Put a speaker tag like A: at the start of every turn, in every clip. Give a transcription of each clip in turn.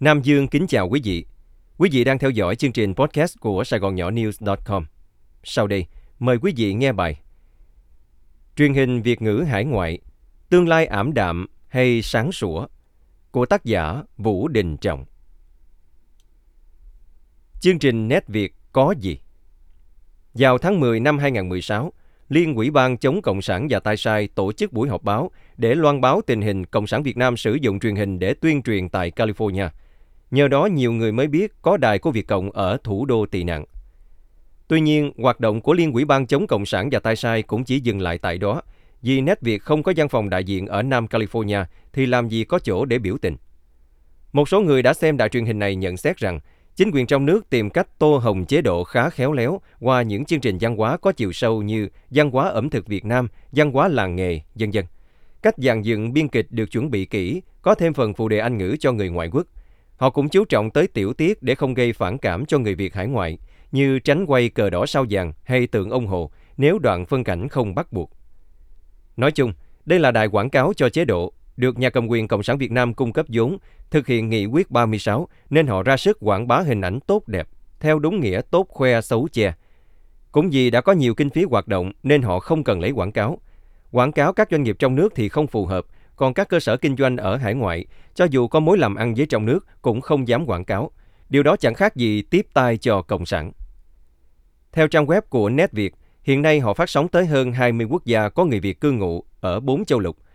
A: Nam Dương kính chào quý vị. Quý vị đang theo dõi chương trình podcast của Sài Gòn Nhỏ News.com. Sau đây, mời quý vị nghe bài Truyền hình Việt ngữ hải ngoại, tương lai ảm đạm hay sáng sủa của tác giả Vũ Đình Trọng. Chương trình Nét Việt có gì? Vào tháng 10 năm 2016, Liên ủy ban chống Cộng sản và tay sai tổ chức buổi họp báo để loan báo tình hình Cộng sản Việt Nam sử dụng truyền hình để tuyên truyền tại California. Nhờ đó nhiều người mới biết có đài của Việt Cộng ở thủ đô tị nạn. Tuy nhiên, hoạt động của Liên ủy ban chống Cộng sản và tay sai cũng chỉ dừng lại tại đó, vì nét Việt không có văn phòng đại diện ở Nam California thì làm gì có chỗ để biểu tình. Một số người đã xem đài truyền hình này nhận xét rằng Chính quyền trong nước tìm cách tô hồng chế độ khá khéo léo qua những chương trình văn hóa có chiều sâu như văn hóa ẩm thực Việt Nam, văn hóa làng nghề, dân dân. Cách dàn dựng biên kịch được chuẩn bị kỹ, có thêm phần phụ đề Anh ngữ cho người ngoại quốc. Họ cũng chú trọng tới tiểu tiết để không gây phản cảm cho người Việt hải ngoại, như tránh quay cờ đỏ sao vàng hay tượng ông Hồ nếu đoạn phân cảnh không bắt buộc. Nói chung, đây là đài quảng cáo cho chế độ, được nhà cầm quyền Cộng sản Việt Nam cung cấp vốn thực hiện nghị quyết 36 nên họ ra sức quảng bá hình ảnh tốt đẹp, theo đúng nghĩa tốt khoe xấu che. Cũng vì đã có nhiều kinh phí hoạt động nên họ không cần lấy quảng cáo. Quảng cáo các doanh nghiệp trong nước thì không phù hợp, còn các cơ sở kinh doanh ở hải ngoại, cho dù có mối làm ăn với trong nước cũng không dám quảng cáo. Điều đó chẳng khác gì tiếp tay cho Cộng sản. Theo trang web của Net Việt, hiện nay họ phát sóng tới hơn 20 quốc gia có người Việt cư ngụ ở bốn châu lục –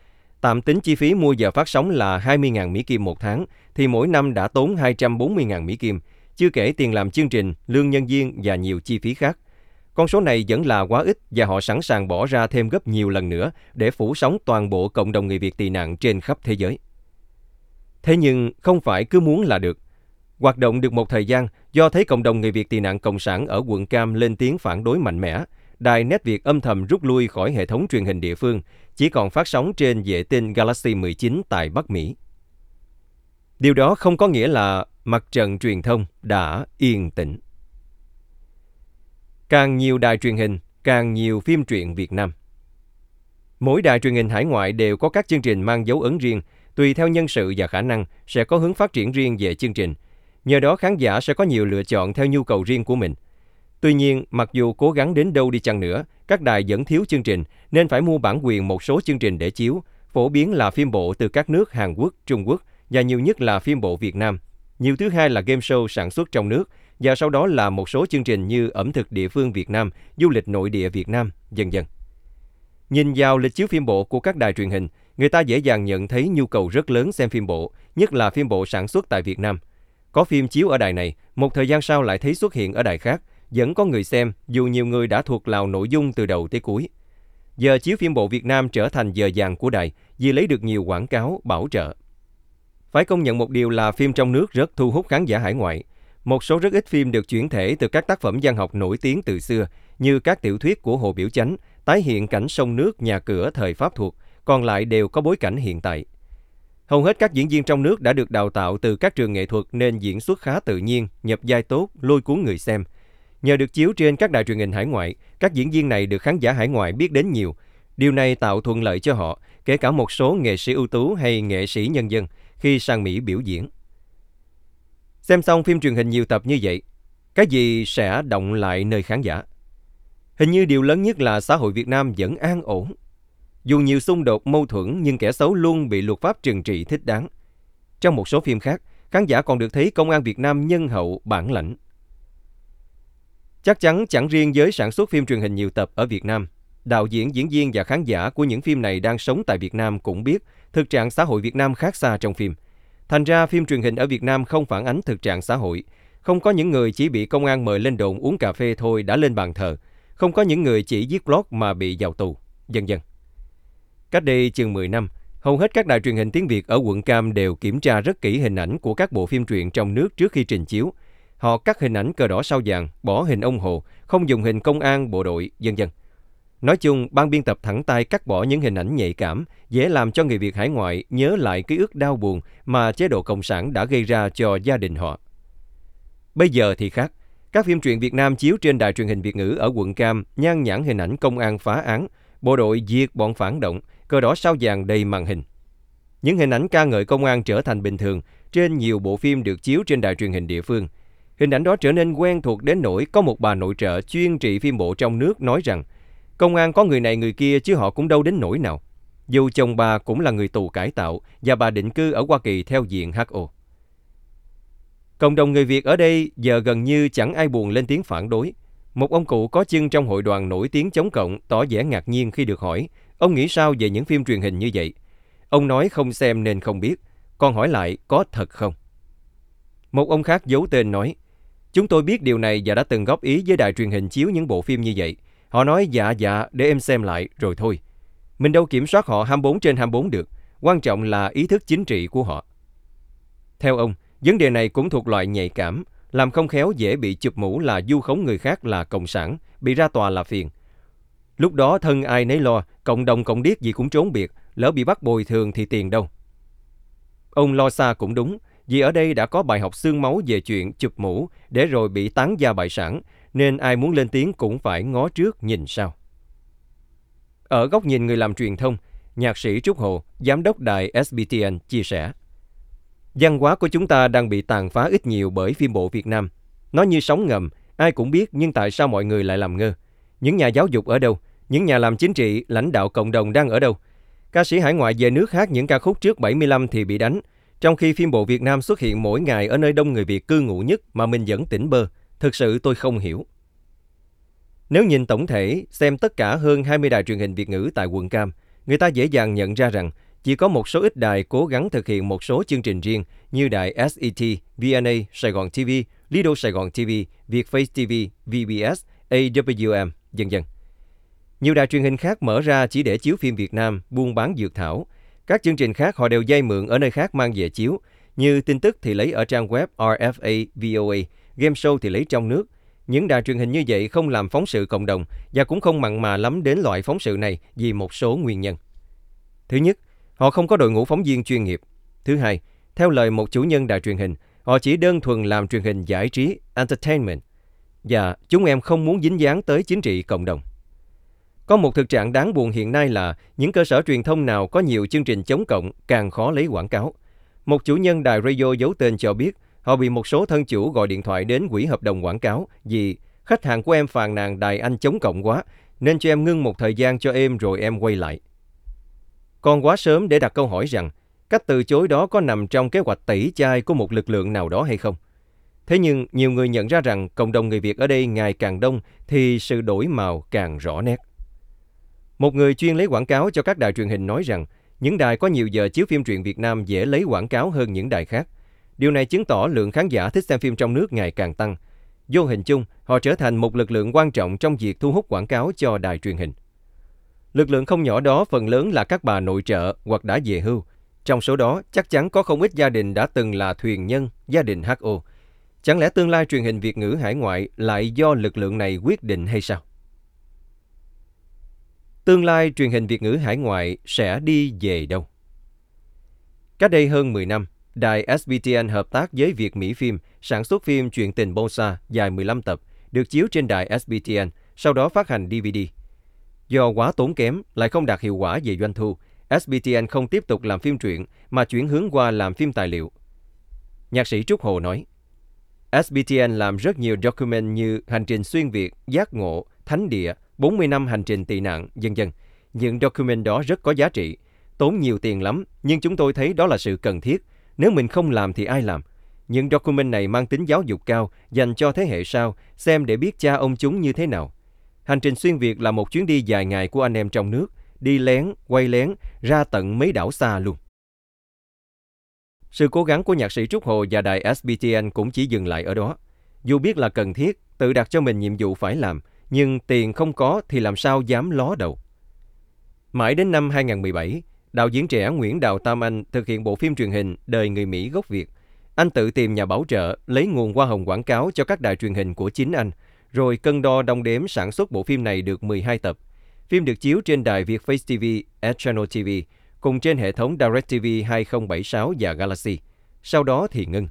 A: Tạm tính chi phí mua giờ phát sóng là 20.000 Mỹ Kim một tháng, thì mỗi năm đã tốn 240.000 Mỹ Kim, chưa kể tiền làm chương trình, lương nhân viên và nhiều chi phí khác. Con số này vẫn là quá ít và họ sẵn sàng bỏ ra thêm gấp nhiều lần nữa để phủ sóng toàn bộ cộng đồng người Việt tị nạn trên khắp thế giới. Thế nhưng không phải cứ muốn là được. Hoạt động được một thời gian do thấy cộng đồng người Việt tị nạn Cộng sản ở quận Cam lên tiếng phản đối mạnh mẽ, đài Net Việt âm thầm rút lui khỏi hệ thống truyền hình địa phương, chỉ còn phát sóng trên vệ tinh Galaxy 19 tại Bắc Mỹ. Điều đó không có nghĩa là mặt trận truyền thông đã yên tĩnh. Càng nhiều đài truyền hình, càng nhiều phim truyện Việt Nam. Mỗi đài truyền hình hải ngoại đều có các chương trình mang dấu ấn riêng, tùy theo nhân sự và khả năng sẽ có hướng phát triển riêng về chương trình. Nhờ đó khán giả sẽ có nhiều lựa chọn theo nhu cầu riêng của mình – Tuy nhiên, mặc dù cố gắng đến đâu đi chăng nữa, các đài vẫn thiếu chương trình nên phải mua bản quyền một số chương trình để chiếu, phổ biến là phim bộ từ các nước Hàn Quốc, Trung Quốc và nhiều nhất là phim bộ Việt Nam. Nhiều thứ hai là game show sản xuất trong nước và sau đó là một số chương trình như ẩm thực địa phương Việt Nam, du lịch nội địa Việt Nam, dần dần. Nhìn vào lịch chiếu phim bộ của các đài truyền hình, người ta dễ dàng nhận thấy nhu cầu rất lớn xem phim bộ, nhất là phim bộ sản xuất tại Việt Nam. Có phim chiếu ở đài này, một thời gian sau lại thấy xuất hiện ở đài khác, vẫn có người xem dù nhiều người đã thuộc lào nội dung từ đầu tới cuối. Giờ chiếu phim bộ Việt Nam trở thành giờ vàng của đài vì lấy được nhiều quảng cáo, bảo trợ. Phải công nhận một điều là phim trong nước rất thu hút khán giả hải ngoại. Một số rất ít phim được chuyển thể từ các tác phẩm văn học nổi tiếng từ xưa như các tiểu thuyết của Hồ Biểu Chánh, tái hiện cảnh sông nước, nhà cửa thời Pháp thuộc, còn lại đều có bối cảnh hiện tại. Hầu hết các diễn viên trong nước đã được đào tạo từ các trường nghệ thuật nên diễn xuất khá tự nhiên, nhập vai tốt, lôi cuốn người xem – Nhờ được chiếu trên các đài truyền hình hải ngoại, các diễn viên này được khán giả hải ngoại biết đến nhiều. Điều này tạo thuận lợi cho họ, kể cả một số nghệ sĩ ưu tú hay nghệ sĩ nhân dân khi sang Mỹ biểu diễn. Xem xong phim truyền hình nhiều tập như vậy, cái gì sẽ động lại nơi khán giả? Hình như điều lớn nhất là xã hội Việt Nam vẫn an ổn. Dù nhiều xung đột mâu thuẫn nhưng kẻ xấu luôn bị luật pháp trừng trị thích đáng. Trong một số phim khác, khán giả còn được thấy công an Việt Nam nhân hậu, bản lãnh. Chắc chắn chẳng riêng giới sản xuất phim truyền hình nhiều tập ở Việt Nam, đạo diễn, diễn viên và khán giả của những phim này đang sống tại Việt Nam cũng biết thực trạng xã hội Việt Nam khác xa trong phim. Thành ra phim truyền hình ở Việt Nam không phản ánh thực trạng xã hội. Không có những người chỉ bị công an mời lên đồn uống cà phê thôi đã lên bàn thờ. Không có những người chỉ viết blog mà bị vào tù, dần dần. Cách đây chừng 10 năm, hầu hết các đài truyền hình tiếng Việt ở quận Cam đều kiểm tra rất kỹ hình ảnh của các bộ phim truyện trong nước trước khi trình chiếu – Họ cắt hình ảnh cờ đỏ sao vàng, bỏ hình ông Hồ, không dùng hình công an, bộ đội, dân dân. Nói chung, ban biên tập thẳng tay cắt bỏ những hình ảnh nhạy cảm, dễ làm cho người Việt hải ngoại nhớ lại ký ức đau buồn mà chế độ Cộng sản đã gây ra cho gia đình họ. Bây giờ thì khác. Các phim truyện Việt Nam chiếu trên đài truyền hình Việt ngữ ở quận Cam nhan nhãn hình ảnh công an phá án, bộ đội diệt bọn phản động, cờ đỏ sao vàng đầy màn hình. Những hình ảnh ca ngợi công an trở thành bình thường, trên nhiều bộ phim được chiếu trên đài truyền hình địa phương. Hình ảnh đó trở nên quen thuộc đến nỗi có một bà nội trợ chuyên trị phim bộ trong nước nói rằng công an có người này người kia chứ họ cũng đâu đến nỗi nào. Dù chồng bà cũng là người tù cải tạo và bà định cư ở Hoa Kỳ theo diện HO. Cộng đồng người Việt ở đây giờ gần như chẳng ai buồn lên tiếng phản đối. Một ông cụ có chân trong hội đoàn nổi tiếng chống cộng tỏ vẻ ngạc nhiên khi được hỏi, ông nghĩ sao về những phim truyền hình như vậy. Ông nói, không xem nên không biết. Con hỏi lại, có thật không? Một ông khác giấu tên nói, Chúng tôi biết điều này và đã từng góp ý với đài truyền hình chiếu những bộ phim như vậy. Họ nói dạ dạ để em xem lại rồi thôi. Mình đâu kiểm soát họ 24 trên 24 được. Quan trọng là ý thức chính trị của họ. Theo ông, vấn đề này cũng thuộc loại nhạy cảm, làm không khéo dễ bị chụp mũ là du khống người khác là cộng sản, bị ra tòa là phiền. Lúc đó thân ai nấy lo, cộng đồng cộng điếc gì cũng trốn biệt, lỡ bị bắt bồi thường thì tiền đâu. Ông lo xa cũng đúng, vì ở đây đã có bài học xương máu về chuyện chụp mũ để rồi bị tán gia bại sản, nên ai muốn lên tiếng cũng phải ngó trước nhìn sau. Ở góc nhìn người làm truyền thông, nhạc sĩ Trúc Hồ, giám đốc đài SBTN chia sẻ. Văn hóa của chúng ta đang bị tàn phá ít nhiều bởi phim bộ Việt Nam. Nó như sóng ngầm, ai cũng biết nhưng tại sao mọi người lại làm ngơ? Những nhà giáo dục ở đâu? Những nhà làm chính trị, lãnh đạo cộng đồng đang ở đâu? Ca sĩ hải ngoại về nước hát những ca khúc trước 75 thì bị đánh, trong khi phim bộ Việt Nam xuất hiện mỗi ngày ở nơi đông người Việt cư ngụ nhất mà mình vẫn tỉnh bơ. Thực sự tôi không hiểu. Nếu nhìn tổng thể, xem tất cả hơn 20 đài truyền hình Việt ngữ tại quận Cam, người ta dễ dàng nhận ra rằng chỉ có một số ít đài cố gắng thực hiện một số chương trình riêng như đài SET, VNA, Sài Gòn TV, Lido Sài Gòn TV, Vietface TV, VBS, AWM, dần dần. Nhiều đài truyền hình khác mở ra chỉ để chiếu phim Việt Nam, buôn bán dược thảo. Các chương trình khác họ đều dây mượn ở nơi khác mang về chiếu, như tin tức thì lấy ở trang web RFA VOA, game show thì lấy trong nước. Những đài truyền hình như vậy không làm phóng sự cộng đồng và cũng không mặn mà lắm đến loại phóng sự này vì một số nguyên nhân. Thứ nhất, họ không có đội ngũ phóng viên chuyên nghiệp. Thứ hai, theo lời một chủ nhân đài truyền hình, họ chỉ đơn thuần làm truyền hình giải trí, entertainment. Và chúng em không muốn dính dáng tới chính trị cộng đồng. Có một thực trạng đáng buồn hiện nay là những cơ sở truyền thông nào có nhiều chương trình chống cộng càng khó lấy quảng cáo. Một chủ nhân đài radio giấu tên cho biết họ bị một số thân chủ gọi điện thoại đến quỹ hợp đồng quảng cáo vì khách hàng của em phàn nàn đài anh chống cộng quá, nên cho em ngưng một thời gian cho em rồi em quay lại. Còn quá sớm để đặt câu hỏi rằng, cách từ chối đó có nằm trong kế hoạch tẩy chay của một lực lượng nào đó hay không. Thế nhưng nhiều người nhận ra rằng cộng đồng người Việt ở đây ngày càng đông thì sự đổi màu càng rõ nét. Một người chuyên lấy quảng cáo cho các đài truyền hình nói rằng, những đài có nhiều giờ chiếu phim truyện Việt Nam dễ lấy quảng cáo hơn những đài khác. Điều này chứng tỏ lượng khán giả thích xem phim trong nước ngày càng tăng. Vô hình chung, họ trở thành một lực lượng quan trọng trong việc thu hút quảng cáo cho đài truyền hình. Lực lượng không nhỏ đó phần lớn là các bà nội trợ hoặc đã về hưu. Trong số đó, chắc chắn có không ít gia đình đã từng là thuyền nhân, gia đình HO. Chẳng lẽ tương lai truyền hình Việt ngữ hải ngoại lại do lực lượng này quyết định hay sao? Tương lai truyền hình Việt ngữ hải ngoại sẽ đi về đâu? Cách đây hơn 10 năm, đài SBTN hợp tác với Việt Mỹ Phim sản xuất phim Chuyện tình Bosa dài 15 tập, được chiếu trên đài SBTN, sau đó phát hành DVD. Do quá tốn kém, lại không đạt hiệu quả về doanh thu, SBTN không tiếp tục làm phim truyện mà chuyển hướng qua làm phim tài liệu. Nhạc sĩ Trúc Hồ nói, SBTN làm rất nhiều document như Hành trình xuyên Việt, Giác ngộ, Thánh địa, 40 năm hành trình tị nạn, dân dân. Những document đó rất có giá trị, tốn nhiều tiền lắm, nhưng chúng tôi thấy đó là sự cần thiết. Nếu mình không làm thì ai làm? Những document này mang tính giáo dục cao, dành cho thế hệ sau, xem để biết cha ông chúng như thế nào. Hành trình xuyên Việt là một chuyến đi dài ngày của anh em trong nước, đi lén, quay lén, ra tận mấy đảo xa luôn. Sự cố gắng của nhạc sĩ Trúc Hồ và đài SBTN cũng chỉ dừng lại ở đó. Dù biết là cần thiết, tự đặt cho mình nhiệm vụ phải làm, nhưng tiền không có thì làm sao dám ló đầu. Mãi đến năm 2017, đạo diễn trẻ Nguyễn Đào Tam Anh thực hiện bộ phim truyền hình Đời người Mỹ gốc Việt. Anh tự tìm nhà bảo trợ, lấy nguồn hoa hồng quảng cáo cho các đài truyền hình của chính anh, rồi cân đo đong đếm sản xuất bộ phim này được 12 tập. Phim được chiếu trên đài Việt Face TV, S Channel TV, cùng trên hệ thống DirecTV 2076 và Galaxy. Sau đó thì ngưng.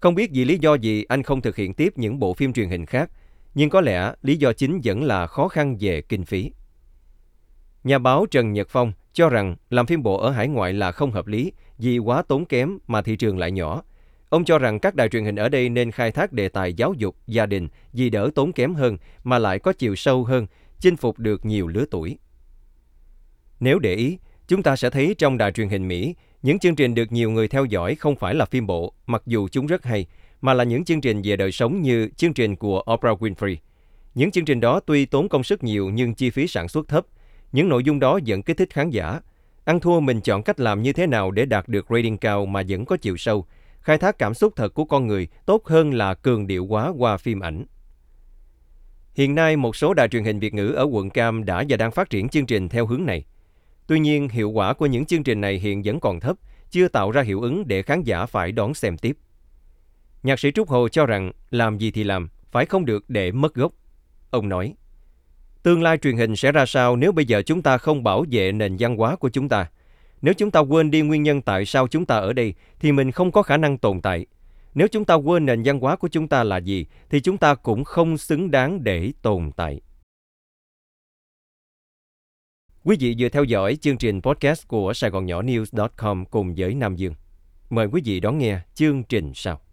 A: Không biết vì lý do gì anh không thực hiện tiếp những bộ phim truyền hình khác, nhưng có lẽ lý do chính vẫn là khó khăn về kinh phí. Nhà báo Trần Nhật Phong cho rằng làm phim bộ ở hải ngoại là không hợp lý vì quá tốn kém mà thị trường lại nhỏ – Ông cho rằng các đài truyền hình ở đây nên khai thác đề tài giáo dục, gia đình vì đỡ tốn kém hơn mà lại có chiều sâu hơn, chinh phục được nhiều lứa tuổi. Nếu để ý, chúng ta sẽ thấy trong đài truyền hình Mỹ, những chương trình được nhiều người theo dõi không phải là phim bộ, mặc dù chúng rất hay, mà là những chương trình về đời sống như chương trình của Oprah Winfrey. Những chương trình đó tuy tốn công sức nhiều nhưng chi phí sản xuất thấp. Những nội dung đó vẫn kích thích khán giả. Ăn thua mình chọn cách làm như thế nào để đạt được rating cao mà vẫn có chiều sâu, khai thác cảm xúc thật của con người tốt hơn là cường điệu quá qua phim ảnh. Hiện nay, một số đài truyền hình Việt ngữ ở quận Cam đã và đang phát triển chương trình theo hướng này. Tuy nhiên, hiệu quả của những chương trình này hiện vẫn còn thấp, chưa tạo ra hiệu ứng để khán giả phải đón xem tiếp. Nhạc sĩ Trúc Hồ cho rằng làm gì thì làm, phải không được để mất gốc. Ông nói, tương lai truyền hình sẽ ra sao nếu bây giờ chúng ta không bảo vệ nền văn hóa của chúng ta? Nếu chúng ta quên đi nguyên nhân tại sao chúng ta ở đây, thì mình không có khả năng tồn tại. Nếu chúng ta quên nền văn hóa của chúng ta là gì, thì chúng ta cũng không xứng đáng để tồn tại. Quý vị vừa theo dõi chương trình podcast của Sài Gòn Nhỏ News.com cùng với Nam Dương. Mời quý vị đón nghe chương trình sau.